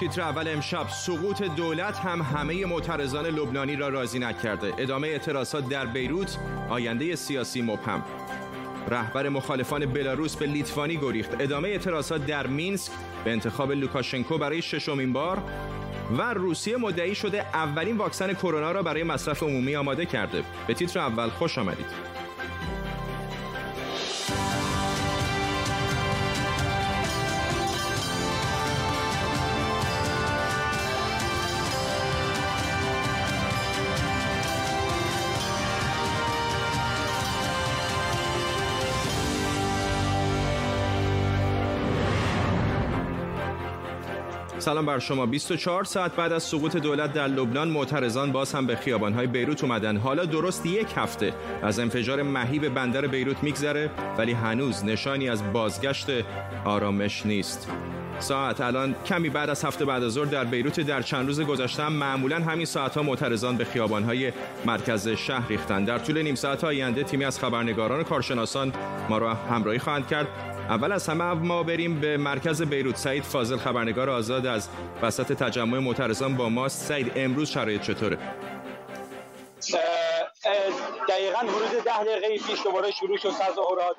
تیتر اول امشب سقوط دولت هم همه معترضان لبنانی را راضی نکرده. ادامه اعتراضات در بیروت آینده سیاسی مبهم. رهبر مخالفان بلاروس به لیتوانی گریخت. ادامه اعتراضات در مینسک به انتخاب لوکاشنکو برای ششمین بار و روسیه مدعی شده اولین واکسن کرونا را برای مصرف عمومی آماده کرده. به تیتر اول خوش آمدید. سلام بر شما. 24 ساعت بعد از سقوط دولت در لبنان معترضان باز هم به خیابانهای بیروت اومدن. حالا درست یک هفته از انفجار مهیب بندر بیروت میگذره ولی هنوز نشانی از بازگشت آرامش نیست. ساعت الان کمی بعد از هفته بعد از ظهر در بیروت در چند روز گذشته معمولا همین ساعت ها معترضان به خیابانهای مرکز شهر ریختن. در طول نیم ساعت آینده تیمی از خبرنگاران و کارشناسان ما را همراهی خواهند کرد. اول از همه ما بریم به مرکز بیروت. سعید فاضل خبرنگار آزاد از وسط تجمع معترضان با ماست. سعید امروز شرایط چطوره؟ دقیقا حدود ده دقیقه پیش دوباره شروع شد تظاهرات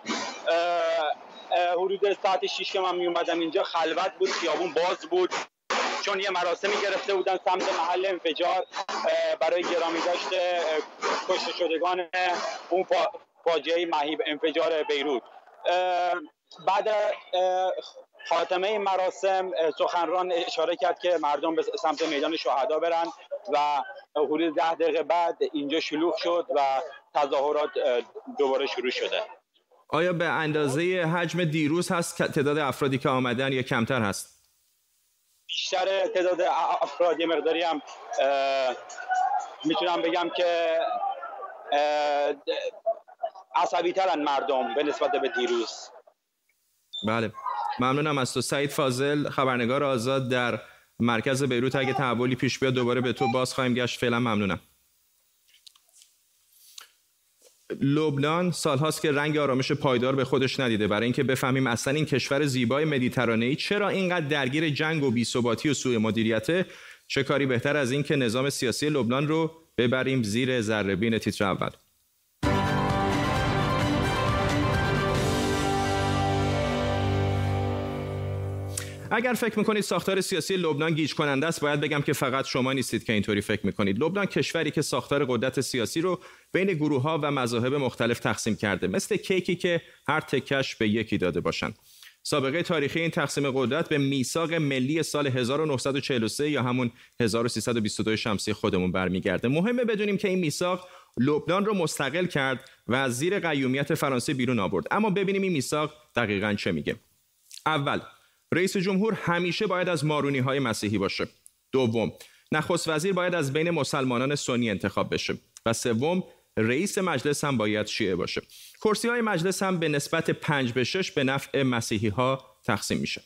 حدود ساعت 6 که من می اومدم اینجا خلوت بود خیابون باز بود. چون یه مراسمی گرفته بودن سمت محل انفجار برای گرامی داشته کشته شدگان اون فاجعه مهیب انفجار بیروت. بعد خاتمه مراسم سخنران اشاره کرد که مردم به سمت میدان شهدا برن و حدود ده دقیقه بعد اینجا شلوغ شد و تظاهرات دوباره شروع شده آیا به اندازه حجم دیروز هست تعداد افرادی که آمدن یا کمتر هست؟ بیشتر تعداد افراد یه مقداری هم می‌تونم بگم که عصبی ترن مردم به نسبت به دیروز بله. ممنونم از تو. سعید فاضل خبرنگار آزاد در مرکز بیروت. اگه تحولی پیش بیاد دوباره به تو باز خواهیم گشت. فعلا ممنونم. لبنان سالهاست که رنگ آرامش پایدار به خودش ندیده. برای اینکه بفهمیم اصلا این کشور زیبای مدیترانه‌ای چرا اینقدر درگیر جنگ و بی‌ثباتی و سوء مدیریته؟ چه کاری بهتر از این که نظام سیاسی لبنان رو ببریم زیر ذره. تیتر اول. اگر فکر می‌کنید ساختار سیاسی لبنان گیج کننده است باید بگم که فقط شما نیستید که اینطوری فکر می‌کنید. لبنان کشوری که ساختار قدرت سیاسی رو بین گروه ها و مذاهب مختلف تقسیم کرده. مثل کیکی که هر تکش به یکی داده باشند سابقه تاریخی این تقسیم قدرت به میثاق ملی سال 1943 یا همون 1322 شمسی خودمون برمیگرده. مهمه بدونیم که این میثاق لبنان رو مستقل کرد و از زیر قیومیت فرانسه بیرون آورد. اما ببینیم این میثاق دقیقا چه میگه. اول رئیس جمهور همیشه باید از مارونی های مسیحی باشه دوم نخست وزیر باید از بین مسلمانان سنی انتخاب بشه و سوم رئیس مجلس هم باید شیعه باشه کرسی های مجلس هم به نسبت پنج به شش به نفع مسیحی ها تقسیم میشه.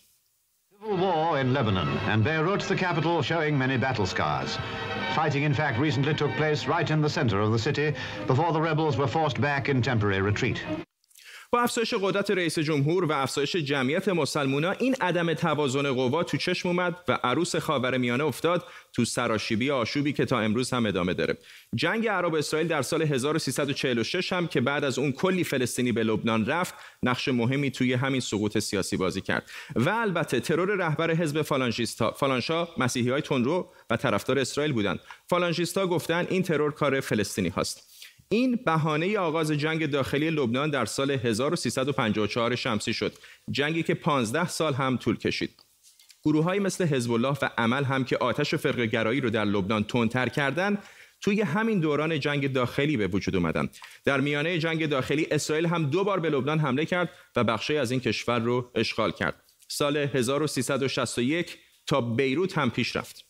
با افزایش قدرت رئیس جمهور و افزایش جمعیت مسلمونا این عدم توازن قوا تو چشم اومد و عروس میانه افتاد تو سراشیبی آشوبی که تا امروز هم ادامه داره. جنگ عرب اسرائیل در سال 1346 هم که بعد از اون کلی فلسطینی به لبنان رفت نقش مهمی توی همین سقوط سیاسی بازی کرد. و البته ترور رهبر حزب فالانژیستا فالانشا مسیحی های تندرو و طرفدار اسرائیل بودند. فالانژیستا گفتن این ترور کار فلسطینی هاست. این بهانه آغاز جنگ داخلی لبنان در سال 1354 شمسی شد جنگی که 15 سال هم طول کشید. گروه مثل حزب الله و عمل هم که آتش فرق گرایی رو در لبنان تندتر کردند توی همین دوران جنگ داخلی به وجود اومدن. در میانه جنگ داخلی اسرائیل هم دو بار به لبنان حمله کرد و بخشی از این کشور رو اشغال کرد. سال 1361 تا بیروت هم پیش رفت.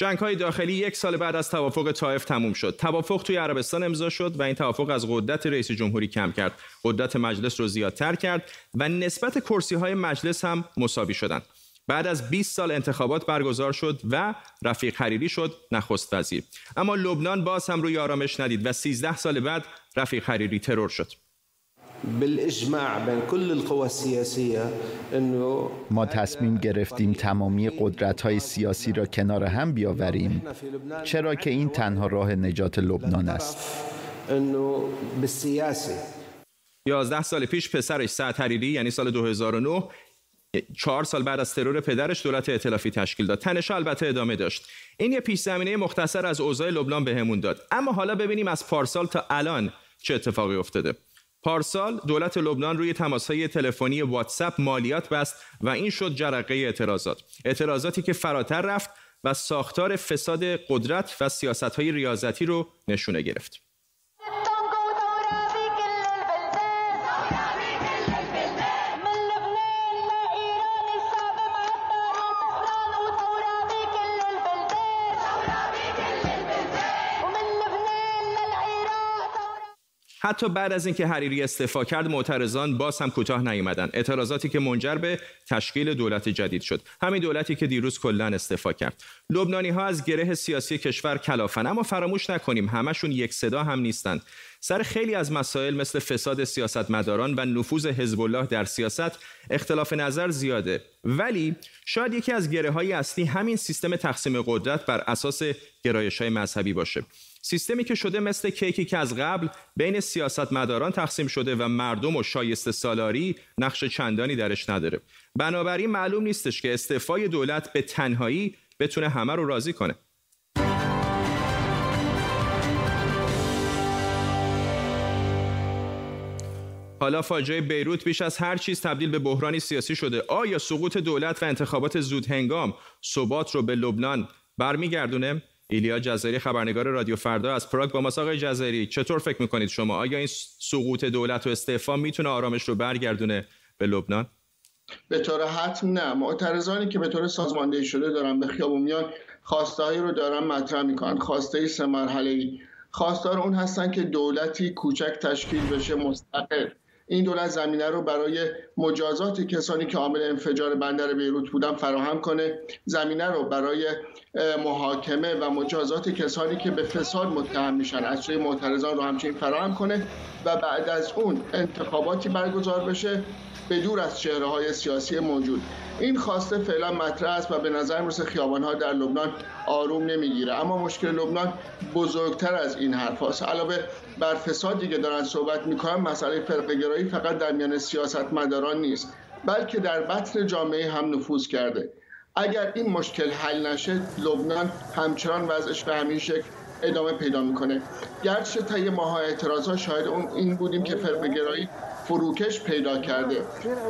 جنگ های داخلی یک سال بعد از توافق طائف تموم شد. توافق توی عربستان امضا شد و این توافق از قدرت رئیس جمهوری کم کرد. قدرت مجلس رو زیادتر کرد و نسبت کرسی های مجلس هم مساوی شدند. بعد از 20 سال انتخابات برگزار شد و رفیق حریری شد نخست وزیر اما لبنان باز هم روی آرامش ندید و 13 سال بعد رفیق حریری ترور شد ما تصمیم گرفتیم تمامی قدرت های سیاسی را کنار هم بیاوریم چرا که این تنها راه نجات لبنان است. یازده سال پیش پسرش سعد حریری یعنی سال 2009 چهار سال بعد از ترور پدرش دولت ائتلافی تشکیل داد. تنش البته ادامه داشت. این یه پیش زمینه مختصر از اوضاع لبنان بهمون داد. اما حالا ببینیم از پارسال تا الان چه اتفاقی افتاده. پارسال دولت لبنان روی تماسهای تلفنی واتساپ مالیات بست و این شد جرقه اعتراضات. اعتراضاتی که فراتر رفت و ساختار فساد قدرت و سیاستهای ریاضتی رو نشونه گرفت. حتی بعد از اینکه حریری استعفا کرد معترضان باز هم کوتاه نیامدن اعتراضاتی که منجر به تشکیل دولت جدید شد. همین دولتی که دیروز کلا استعفا کرد. لبنانی ها از گره سیاسی کشور کلافن اما فراموش نکنیم همشون یک صدا هم نیستند سر خیلی از مسائل مثل فساد سیاستمداران و نفوذ حزب الله در سیاست اختلاف نظر زیاده. ولی شاید یکی از گره های اصلی همین سیستم تقسیم قدرت بر اساس گرایش های مذهبی باشه. سیستمی که شده مثل کیکی که از قبل بین سیاستمداران تقسیم شده و مردم و شایسته سالاری نقش چندانی درش نداره. بنابراین معلوم نیستش که استعفای دولت به تنهایی بتونه همه رو راضی کنه. حالا فاجعه بیروت بیش از هر چیز تبدیل به بحرانی سیاسی شده. آیا سقوط دولت و انتخابات زود هنگام ثبات رو به لبنان برمیگردونه؟ ایلیا جزایری خبرنگار رادیو فردا از پراگ با ما آقای جزایری چطور فکر می‌کنید شما؟ آیا این سقوط دولت و استعفا می‌تونه آرامش رو برگردونه به لبنان؟ به طور حتم نه. معترضانی که به طور سازماندهی شده دارن به خیابون میان خواستهایی رو دارن مطرح می‌کنن. خواسته سه مرحله ای خواستار اون هستن که دولتی کوچک تشکیل بشه مستقل. این دولت زمینه رو برای مجازات کسانی که عامل انفجار بندر بیروت بودن فراهم کنه. زمینه رو برای محاکمه و مجازات کسانی که به فساد متهم میشن از سوی معترضان رو همچنین فراهم کنه و بعد از اون انتخاباتی برگزار بشه به دور از چهره های سیاسی موجود. این خواسته فعلا مطرح است و به نظر می‌رسه خیابان ها در لبنان آروم نمی‌گیره. اما مشکل لبنان بزرگتر از این حرف هست. علاوه بر فسادی که دارن صحبت می‌کنن مسئله فرقه فقط در میان سیاست مداران نیست بلکه در بطن جامعه هم نفوذ کرده. اگر این مشکل حل نشه لبنان همچنان وضعش به همین شکل ادامه پیدا می‌کنه. گرچه طی ماه اعتراض شاهد اون این بودیم که فرقه فروکش پیدا کرده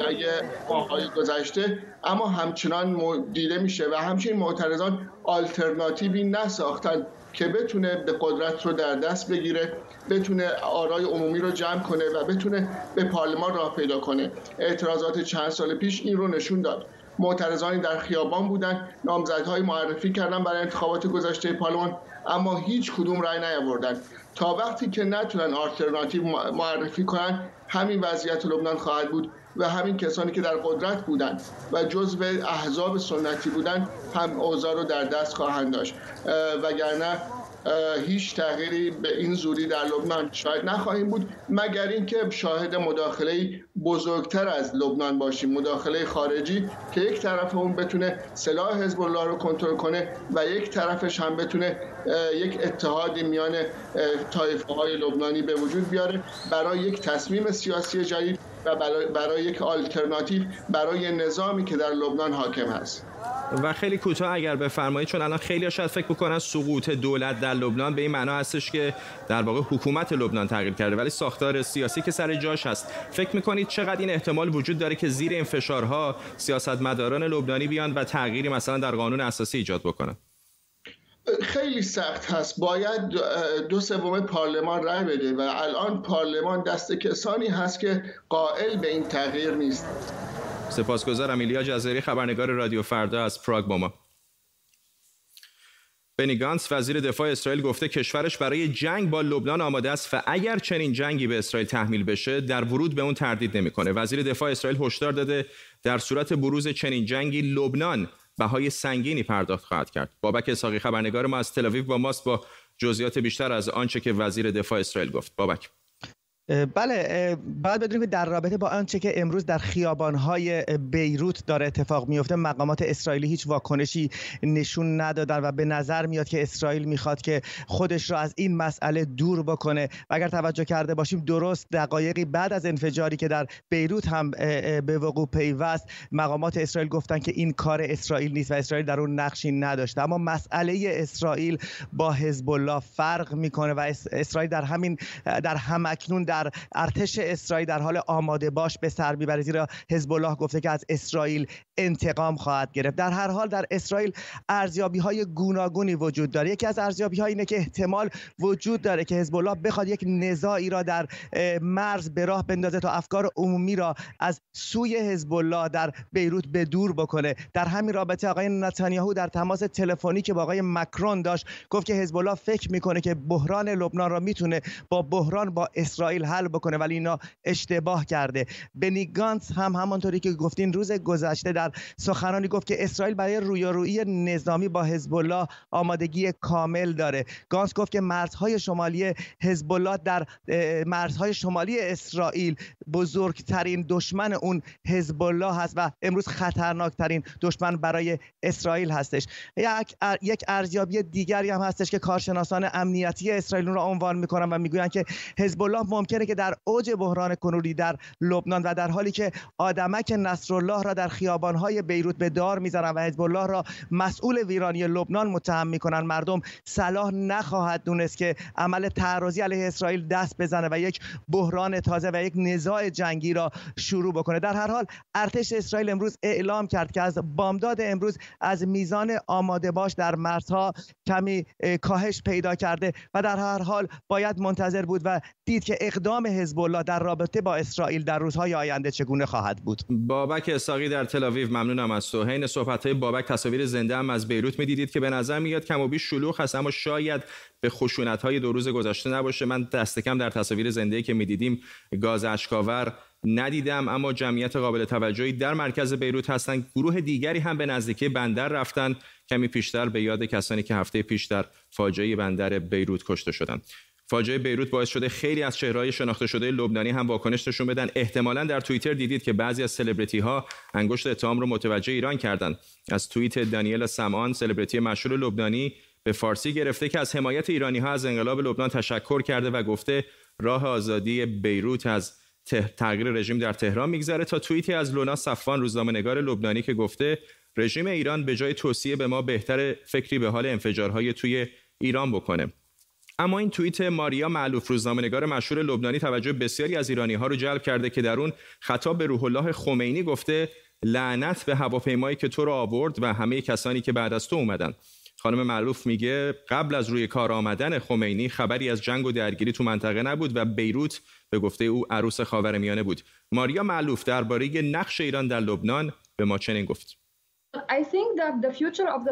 در ماهای گذشته اما همچنان دیده میشه و همچنین معترضان آلترناتیوی نساختن که بتونه به قدرت رو در دست بگیره بتونه آرای عمومی رو جمع کنه و بتونه به پارلمان راه پیدا کنه. اعتراضات چند سال پیش این رو نشون داد. معترضانی در خیابان بودن نامزدهای معرفی کردن برای انتخابات گذشته پارلمان اما هیچ کدوم رأی نیاوردن. تا وقتی که نتونن آلترناتیو معرفی کنن همین وضعیت لبنان خواهد بود و همین کسانی که در قدرت بودند و جزو احزاب سنتی بودند هم اوضاع رو در دست خواهند داشت. وگرنه هیچ تغییری به این زودی در لبنان شاید نخواهیم بود مگر اینکه شاهد مداخله بزرگتر از لبنان باشیم. مداخله خارجی که یک طرف اون بتونه سلاح حزب الله رو کنترل کنه و یک طرفش هم بتونه یک اتحادی میان طایفه های لبنانی به وجود بیاره برای یک تصمیم سیاسی جدید. و برای یک آلترناتیو برای نظامی که در لبنان حاکم هست. و خیلی کوتاه اگر بفرمایید چون الان خیلی شاید فکر بکنن سقوط دولت در لبنان به این معنا هستش که در واقع حکومت لبنان تغییر کرده ولی ساختار سیاسی که سر جاش هست. فکر می‌کنید چقدر این احتمال وجود داره که زیر این فشارها سیاستمداران لبنانی بیان و تغییری مثلا در قانون اساسی ایجاد بکنن؟ خیلی سخت هست. باید دو سوم پارلمان رای بده و الان پارلمان دست کسانی هست که قائل به این تغییر نیست. سپاسگزارم. ایلیا جزیری خبرنگار رادیو فردا از پراگ با ما. بنی گانس وزیر دفاع اسرائیل گفته کشورش برای جنگ با لبنان آماده است و اگر چنین جنگی به اسرائیل تحمیل بشه در ورود به اون تردید نمی‌کنه. وزیر دفاع اسرائیل هشدار داده در صورت بروز چنین جنگی لبنان بهای سنگینی پرداخت خواهد کرد. بابک اسحاقی خبرنگار ما از تل با ماست با جزئیات بیشتر از آنچه که وزیر دفاع اسرائیل گفت. بابک بله باید بدونیم که در رابطه با آنچه که امروز در خیابانهای بیروت داره اتفاق میفته مقامات اسرائیلی هیچ واکنشی نشون ندادن و به نظر میاد که اسرائیل می‌خواد که خودش را از این مسئله دور بکنه. و اگر توجه کرده باشیم درست دقایقی بعد از انفجاری که در بیروت هم به وقوع پیوست مقامات اسرائیل گفتن که این کار اسرائیل نیست و اسرائیل در اون نقشی نداشته اما مسئله اسرائیل با حزب الله فرق می‌کنه و اسرائیل در همین در همکنون در در ارتش اسرائیل در حال آماده باش به سر می‌بره زیرا حزب الله گفته که از اسرائیل انتقام خواهد گرفت. در هر حال در اسرائیل ارزیابی های گوناگونی وجود داره. یکی از ارزیابی های اینه که احتمال وجود داره که حزب الله بخواد یک نزاعی را در مرز به راه بندازه تا افکار عمومی را از سوی حزب الله در بیروت به دور بکنه. در همین رابطه آقای نتانیاهو در تماس تلفنی که با آقای مکرون داشت گفت که حزب الله فکر می‌کنه که بحران لبنان را می‌تونه با بحران با اسرائیل حل بکنه ولی اینا اشتباه کرده. بنی گانس هم همانطوری که گفتین روز گذشته در سخنانی گفت که اسرائیل برای رویارویی نظامی با حزب الله آمادگی کامل داره. گانس گفت که مرزهای شمالی حزب الله در مرزهای شمالی اسرائیل بزرگترین دشمن اون حزب الله هست و امروز خطرناکترین دشمن برای اسرائیل هستش. یک ارزیابی دیگری هم هستش که کارشناسان امنیتی اسرائیل رو عنوان می‌کنن و می‌گویند که حزب الله ممکنه که در اوج بحران کنونی در لبنان و در حالی که آدمک نصرالله را در خیابانهای بیروت به دار می‌زنن و حزب الله را مسئول ویرانی لبنان متهم می‌کنن مردم صلاح نخواهد دونست که عمل تعرضی علیه اسرائیل دست بزنه و یک بحران تازه و یک نزاع جنگی را شروع بکنه. در هر حال ارتش اسرائیل امروز اعلام کرد که از بامداد امروز از میزان آماده باش در مرزها کمی کاهش پیدا کرده و در هر حال باید منتظر بود و دید که اقدام حزب الله در رابطه با اسرائیل در روزهای آینده چگونه خواهد بود؟ بابک اساقی در تل ممنونم از تو. حین صحبت های بابک تصاویر زنده هم از بیروت می‌دیدید که به نظر میاد کم و بیش شلوغ هست اما شاید به خشونت های دو روز گذشته نباشه. من دست کم در تصاویر زنده که می‌دیدیم گاز اشکاور ندیدم اما جمعیت قابل توجهی در مرکز بیروت هستند. گروه دیگری هم به نزدیکی بندر رفتن. کمی پیشتر به یاد کسانی که هفته پیش در فاجعه بندر بیروت کشته شدند. فاجعه بیروت باعث شده خیلی از چهرهای شناخته شده لبنانی هم واکنش نشون بدن. احتمالا در توییتر دیدید که بعضی از سلبریتی ها انگشت اتهام رو متوجه ایران کردند از توییت دانیل سمان سلبریتی مشهور لبنانی به فارسی گرفته که از حمایت ایرانی ها از انقلاب لبنان تشکر کرده و گفته راه آزادی بیروت از تغییر رژیم در تهران میگذره. تا توییتی از لونا صفوان روزنامه‌نگار لبنانی که گفته رژیم ایران به جای توصیه به ما بهتر فکری به حال انفجارهای توی ایران بکنه. اما این توییت ماریا معلوف روزنامه‌نگار مشهور لبنانی توجه بسیاری از ایرانی ها رو جلب کرده که در اون خطاب به روح الله خمینی گفته لعنت به هواپیمایی که تو رو آورد و همه کسانی که بعد از تو اومدن. خانم معلوف میگه قبل از روی کار آمدن خمینی خبری از جنگ و درگیری تو منطقه نبود و بیروت به گفته او عروس خاورمیانه بود. ماریا معلوف درباره نقش ایران در لبنان به ما چنین گفت.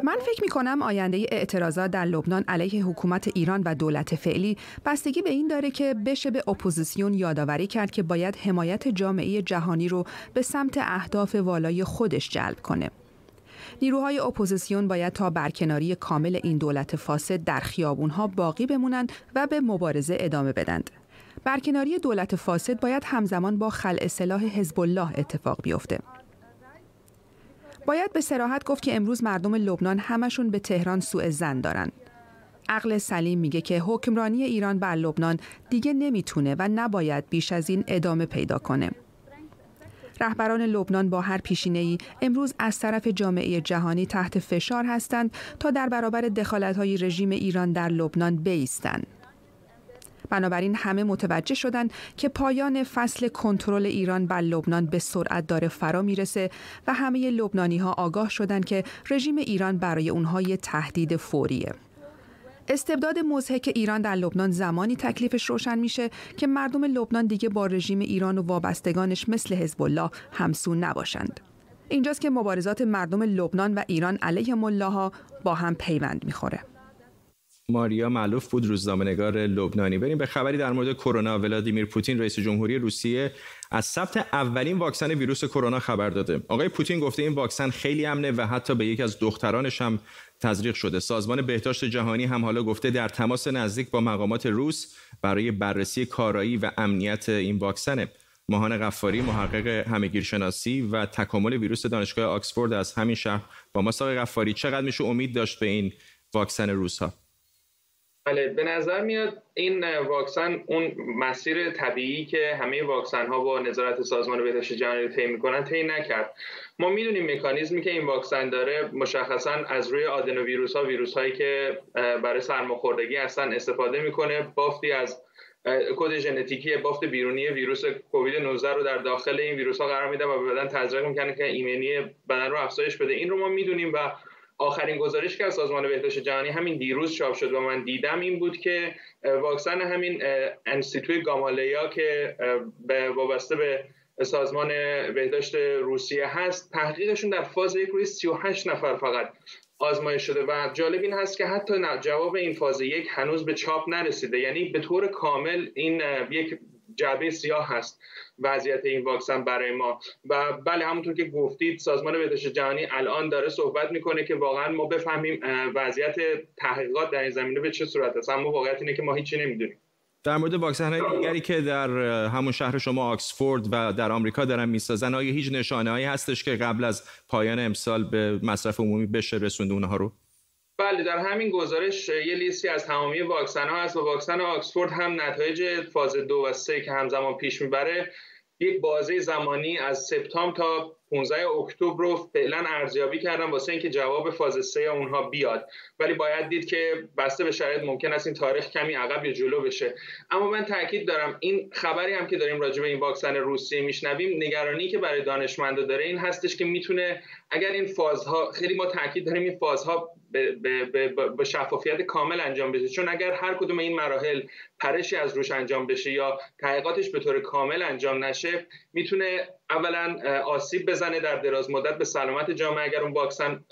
من فکر می کنم آینده اعتراضات در لبنان علیه حکومت ایران و دولت فعلی بستگی به این داره که بشه به اپوزیسیون یادآوری کرد که باید حمایت جامعه جهانی رو به سمت اهداف والای خودش جلب کنه. نیروهای اپوزیسیون باید تا برکناری کامل این دولت فاسد در خیابونها باقی بمونند و به مبارزه ادامه بدند. برکناری دولت فاسد باید همزمان با خلع سلاح حزب الله اتفاق بیفته. باید به سراحت گفت که امروز مردم لبنان همشون به تهران سوء زن دارن. عقل سلیم میگه که حکمرانی ایران بر لبنان دیگه نمی‌تونه و نباید بیش از این ادامه پیدا کنه. رهبران لبنان با هر پیشینه ای امروز از طرف جامعه جهانی تحت فشار هستند تا در برابر دخالت‌های رژیم ایران در لبنان بیستند. بنابراین همه متوجه شدند که پایان فصل کنترل ایران بر لبنان به سرعت داره فرا می‌رسه و همه لبنانی ها آگاه شدند که رژیم ایران برای اونها یه تهدید فوریه. استبداد مزهک ایران در لبنان زمانی تکلیفش روشن میشه که مردم لبنان دیگه با رژیم ایران و وابستگانش مثل حزب الله همسو نباشند. اینجاست که مبارزات مردم لبنان و ایران علیه ملاها با هم پیوند می‌خوره. ماریا معلوف بود روزنامه‌نگار لبنانی. بریم به خبری در مورد کرونا. ولادیمیر پوتین رئیس جمهوری روسیه از ثبت اولین واکسن ویروس کرونا خبر داده. آقای پوتین گفته این واکسن خیلی امنه و حتی به یکی از دخترانش هم تزریق شده. سازمان بهداشت جهانی هم حالا گفته در تماس نزدیک با مقامات روس برای بررسی کارایی و امنیت این واکسنه. ماهان غفاری محقق همگیرشناسی و تکامل ویروس دانشگاه آکسفورد از همین شهر با ما. ساق غفاری چقدر میشه امید داشت به این واکسن روس ها بله به نظر میاد این واکسن اون مسیر طبیعی که همه واکسن ها با نظارت سازمان بهداشت جهانی طی می‌کنن طی نکرد. ما می‌دونیم مکانیزمی که این واکسن داره مشخصا از روی آدنوویروس ها ویروس هایی که برای سرماخوردگی هستن استفاده می‌کنه بافتی از کد ژنتیکی بافت بیرونی ویروس کووید 19 رو در داخل این ویروس ها قرار میده و به بدن تزریق می‌کنه که ایمنی بدن رو افزایش بده. این رو ما می‌دونیم و آخرین گزارش که از سازمان بهداشت جهانی همین دیروز چاپ شد و من دیدم این بود که واکسن همین انستیتوی گامالیا که وابسته به سازمان بهداشت روسیه هست تحقیقشون در فاز یک روی 38 نفر فقط آزمایش شده و جالب این هست که حتی جواب این فاز یک هنوز به چاپ نرسیده. یعنی به طور کامل این یک جعبه سیاه هست وضعیت این واکسن برای ما. و بله همونطور که گفتید سازمان بهداشت جهانی الان داره صحبت می‌کنه که واقعا ما بفهمیم وضعیت تحقیقات در این زمینه به چه صورت است. اما واقعیت اینه که ما هیچی نمی‌دونیم. در مورد واکسن های دیگری که در همون شهر شما آکسفورد و در آمریکا دارن می‌سازن آیا هیچ نشانه هایی هستش که قبل از پایان امسال به مصرف عمومی بشه رسونده اونها رو؟ بله در همین گزارش یه لیستی از تمامی واکسن ها هست و واکسن آکسفورد هم نتایج فاز دو و سه که همزمان پیش می‌بره یک بازه زمانی از سپتامبر تا 15 اکتبر رو فعلا ارزیابی کردم واسه اینکه جواب فاز 3 اونها بیاد. ولی باید دید که بسته به شرایط ممکن است این تاریخ کمی عقب یا جلو بشه. اما من تاکید دارم این خبری هم که داریم راجع به این واکسن روسیه میشنویم نگرانی که برای دانشمندا داره این هستش که می‌تونه اگر این فازها خیلی ما تاکید داریم این فازها به شفافیت کامل انجام بشه. چون اگر هر کدوم این مراحل پرشی از روش انجام بشه یا تحقیقاتش به طور کامل انجام نشه می‌تونه اولا آسیب بزنه در دراز مدت به سلامت جامعه. اگر اون واکسن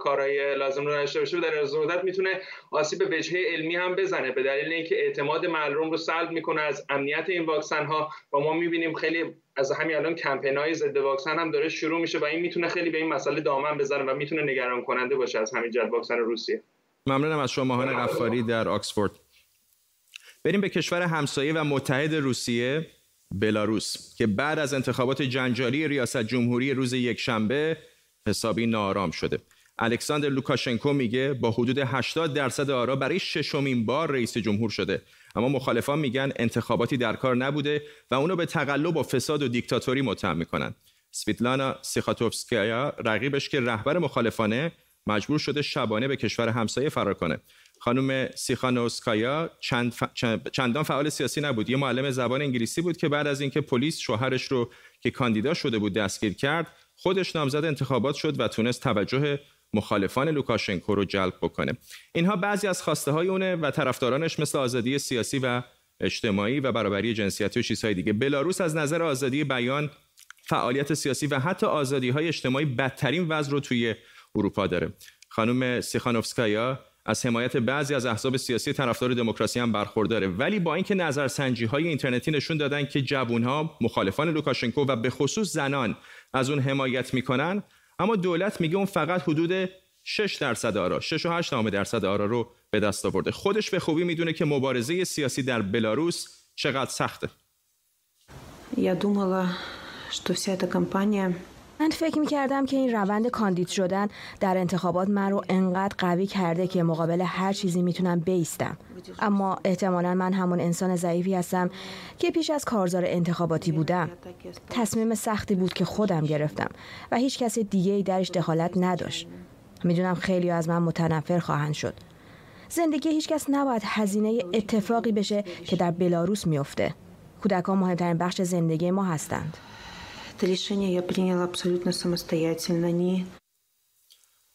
کارهای لازم رو نداشته باشه در دراز مدت می‌تونه آسیب به وجهه علمی هم بزنه. به دلیل اینکه اعتماد مردم رو سلب می‌کنه از امنیت این واکسن ها و ما می‌بینیم خیلی از همین الان کمپین های ضد واکسن هم داره شروع میشه و این می‌تونه خیلی به این مسئله دامن بزنه و می‌تونه نگران کننده باشه از همین جد واکسن روسیه. ممنونم از شما ماهان در آکسفورد. بریم به کشور همسایه و متحد روسیه. بلاروس که بعد از انتخابات جنجالی ریاست جمهوری روز یکشنبه حسابی نارام شده. الکساندر لوکاشنکو میگه با حدود 80 درصد آرا برای ششمین بار رئیس جمهور شده. اما مخالفان میگن انتخاباتی در کار نبوده و اونو به تقلب و فساد و دیکتاتوری متهم می‌کنن. سویتلانا سیخاتوفسکایا رقیبش که رهبر مخالفانه مجبور شده شبانه به کشور همسایه فرار کنه. خانم سیخانوسکایا چند چندان فعال سیاسی نبود. یه معلم زبان انگلیسی بود که بعد از اینکه پلیس شوهرش رو که کاندیدا شده بود دستگیر کرد خودش نامزد انتخابات شد و تونست توجه مخالفان لوکاشنکو رو جلب بکنه. اینها بعضی از خواسته های اونه و طرفدارانش مثل آزادی سیاسی و اجتماعی و برابری جنسیتی و چیزهای دیگه. بلاروس از نظر آزادی بیان فعالیت سیاسی و حتی آزادی های اجتماعی بدترین وضع رو توی اروپا داره. خانم سیخانوفسکایا از حمایت بعضی از احزاب سیاسی طرفدار دموکراسی هم برخورداره ولی با اینکه نظرسنجی های اینترنتی نشون دادن که جوانها مخالفان لوکاشنکو و به خصوص زنان از اون حمایت میکنن اما دولت میگه اون فقط حدود 6 درصد آرا 6 و 8 درصد آرا رو به دست آورده خودش به خوبی میدونه که مبارزه سیاسی در بلاروس چقدر سخته Я думала, что вся эта кампания من فکر می کردم که این روند کاندید شدن در انتخابات من رو انقدر قوی کرده که مقابل هر چیزی می‌تونم بیستم. اما احتمالا من همون انسان ضعیفی هستم که پیش از کارزار انتخاباتی بودم. تصمیم سختی بود که خودم گرفتم و هیچ کس دیگه ای درش دخالت نداشت. می‌دونم خیلی از من متنفر خواهند شد. زندگی هیچ کس نباید هزینه اتفاقی بشه که در بلاروس میفته کودکان مهمترین بخش زندگی ما هستند. Это решение я приняла абсолютно самостоятельно. Не...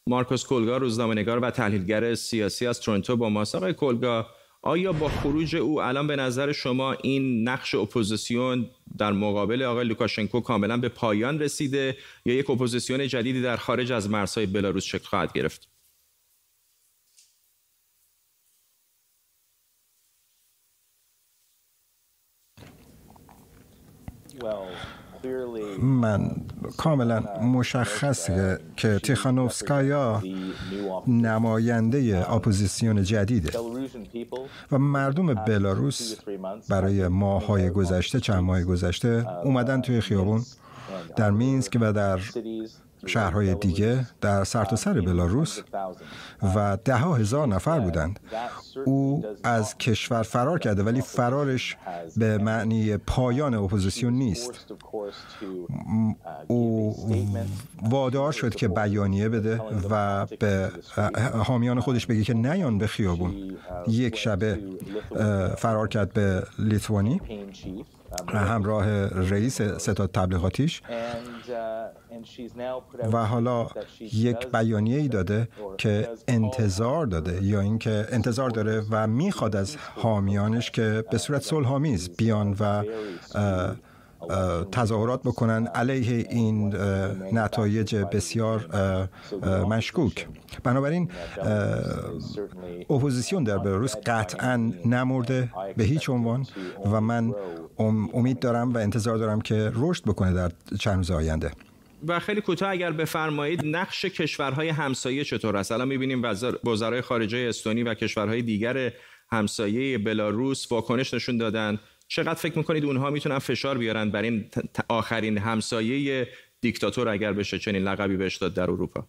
مارکوس کولگا روزنامه‌نگار و تحلیلگر سیاسی از تورنتو با ما آقای کولگا آیا با خروج او الان به نظر شما این نقش اپوزیسیون در مقابل آقای لوکاشنکو کاملا به پایان رسیده یا یک اپوزیسیون جدیدی در خارج از مرزهای بلاروس شکل خواهد گرفت؟ من کاملا مشخصه که تیخانوفسکایا نماینده اپوزیسیون جدیده و مردم بلاروس برای ماهای گذشته چند ماه گذشته اومدن توی خیابون در مینسک و در شهرهای دیگه در سرتاسر سر بلاروس و ده ها هزار نفر بودند. او از کشور فرار کرده ولی فرارش به معنی پایان اپوزیسیون نیست. او وادار شد که بیانیه بده و به حامیان خودش بگه که نیان به خیابون. یک شبه فرار کرد به لیتوانی همراه رئیس ستاد تبلیغاتیش. و حالا یک بیانیه ای داده که انتظار داده یا اینکه انتظار داره و می‌خواد از حامیانش که به صورت صلحآمیز بیان و تظاهرات بکنن علیه این نتایج بسیار مشکوک. بنابراین اپوزیسیون در بلاروس قطعا نمرده به هیچ عنوان و من امید دارم و انتظار دارم که رشد بکنه در چند روز آینده. و خیلی کوتاه اگر بفرمایید نقش کشورهای همسایه چطور است؟ الان می‌بینیم وزرای خارجه استونی و کشورهای دیگر همسایه بلاروس واکنش نشون دادن. چقدر فکر می‌کنید اونها می‌تونن فشار بیارن بر این آخرین همسایه دیکتاتور اگر بشه چنین لقبی بهش داد در اروپا؟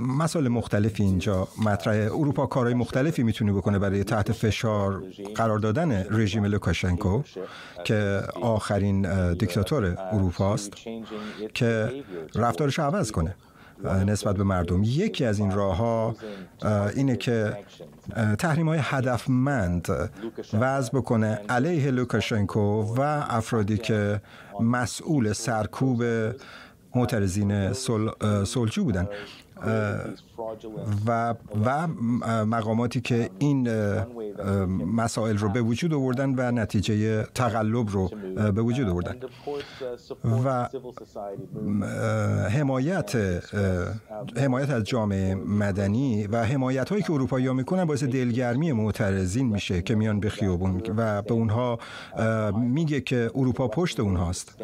مسائل مختلفی اینجا. مطرح اروپا کارهای مختلفی می‌تونه بکنه برای تحت فشار قرار دادن رژیم لوکاشنکو که آخرین دیکتاتور اروپا است که رفتارش عوض کنه. نسبت به مردم. یکی از این راه ها اینه که تحریم های هدفمند وضع بکنه علیه لوکاشنکو و افرادی که مسئول سرکوب معترضین سلجو بودن. و و مقاماتی که این مسائل رو به وجود آوردن و نتیجه تقلب رو به وجود آوردن. و حمایت حمایت از جامعه مدنی و حمایت هایی که اروپایی ها می‌کنن باعث دلگرمی معترضین میشه که میان به خیابون و به اونها میگه که اروپا پشت اونهاست.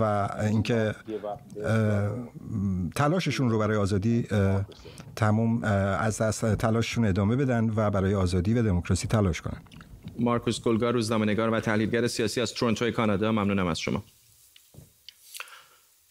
و اینکه تلاششون رو برای آزادی تمام از دست تلاششون ادامه بدن و برای آزادی و دموکراسی تلاش کنن. مارکوس گلگار روزنامه‌نگار و تحلیلگر سیاسی از تورنتو کانادا. ممنونم از شما.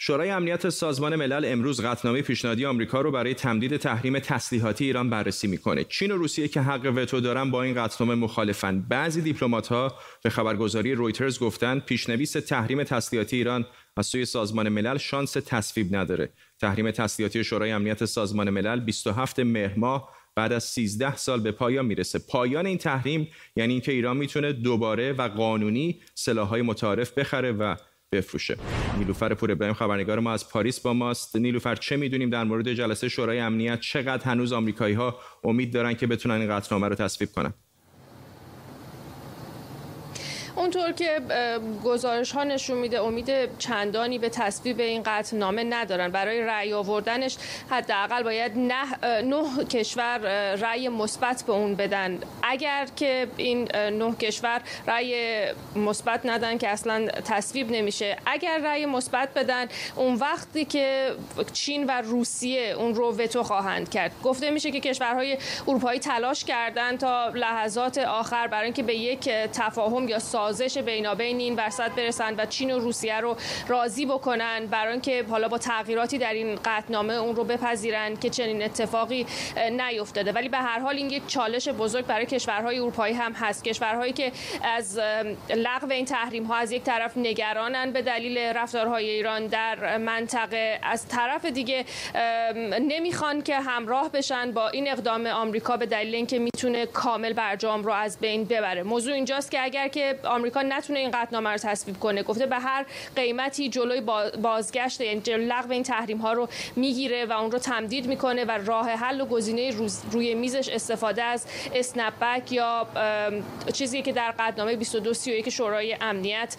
شورای امنیت سازمان ملل امروز قطعنامه پیشنهادی آمریکا رو برای تمدید تحریم تسلیحاتی ایران بررسی می‌کنه. چین و روسیه که حق وتو دارن با این قطعنامه مخالفن. بعضی دیپلمات‌ها به خبرگزاری رویترز گفتن پیشنویس تحریم تسلیحاتی ایران از سوی سازمان ملل شانس تصویب نداره. تحریم تسلیحاتی شورای امنیت سازمان ملل 27 مهر ماه بعد از 13 سال به پایان می‌رسه پایان این تحریم یعنی اینکه ایران می‌تونه دوباره و قانونی سلاح‌های متعارف بخره و بفروشه. نیلوفر پور ابراهیم خبرنگار ما از پاریس با ماست. نیلوفر چه می‌دونیم در مورد جلسه شورای امنیت چقدر هنوز آمریکایی ها امید دارن که بتونن این قطعنامه رو تصویب کنن؟ اونطور که گزارش ها نشون میده امید چندانی به تصویب این نامه ندارن. برای رأی آوردنش حداقل باید نه, نه کشور رأی مثبت به اون بدن. اگر که این نه کشور رأی مثبت ندن که اصلا تصویب نمیشه. اگر رأی مثبت بدن اون وقتی که چین و روسیه اون رو وتو خواهند کرد. گفته میشه که کشورهای اروپایی تلاش کردن تا لحظات آخر برای اینکه به یک تفاهم یا سازش بینابین این وسط برسن و چین و روسیه رو راضی بکنن برای اینکه حالا با تغییراتی در این قطعنامه اون رو بپذیرن که چنین اتفاقی نیفتاده. ولی به هر حال این یک چالش بزرگ برای کشورهای اروپایی هم هست. کشورهایی که از لغو این تحریم ها از یک طرف نگرانن به دلیل رفتارهای ایران در منطقه از طرف دیگه نمی‌خوان که همراه بشن با این اقدام آمریکا به دلیل اینکه می‌تونه کامل برجام رو از بین ببره. موضوع اینجاست که اگر که آمریکا نتونه این قطعنامه رو تصویب کنه. گفته به هر قیمتی جلوی بازگشت یعنی لغو این تحریم ها رو می‌گیره و اون رو تمدید می‌کنه و راه حل و گزینه روی میزش استفاده از اسنپ یا چیزی که در قطعنامه 2231 شورای امنیت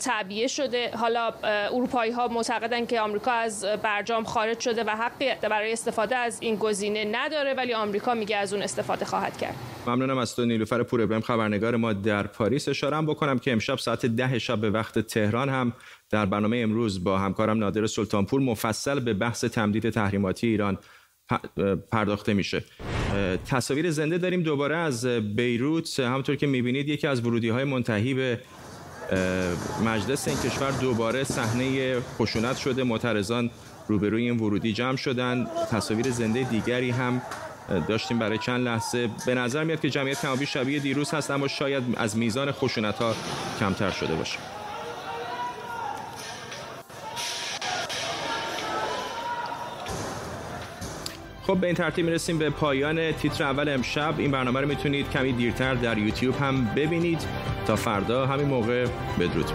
تعبیه شده. حالا اروپایی ها معتقدن که آمریکا از برجام خارج شده و حق برای استفاده از این گزینه نداره ولی آمریکا میگه از اون استفاده خواهد کرد. ممنونم از تو نیلوفر پور ابراهیم خبرنگار ما در پاریس. اشارم بکنم که امشب ساعت ده شب به وقت تهران هم در برنامه امروز با همکارم نادر سلطانپور مفصل به بحث تمدید تحریماتی ایران پرداخته میشه. تصاویر زنده داریم دوباره از بیروت. همونطور که می‌بینید یکی از ورودی های منتهی به مجلس این کشور دوباره صحنه خشونت شده. معترضان روبروی این ورودی جمع شدن. تصاویر زنده دیگری هم داشتیم برای چند لحظه. به نظر میاد که جمعیت کمابی شبیه دیروز هست اما شاید از میزان خشونت ها کمتر شده باشه. خب به این ترتیب می‌رسیم به پایان تیتر اول امشب. این برنامه رو می‌تونید کمی دیرتر در یوتیوب هم ببینید. تا فردا همین موقع بدرود.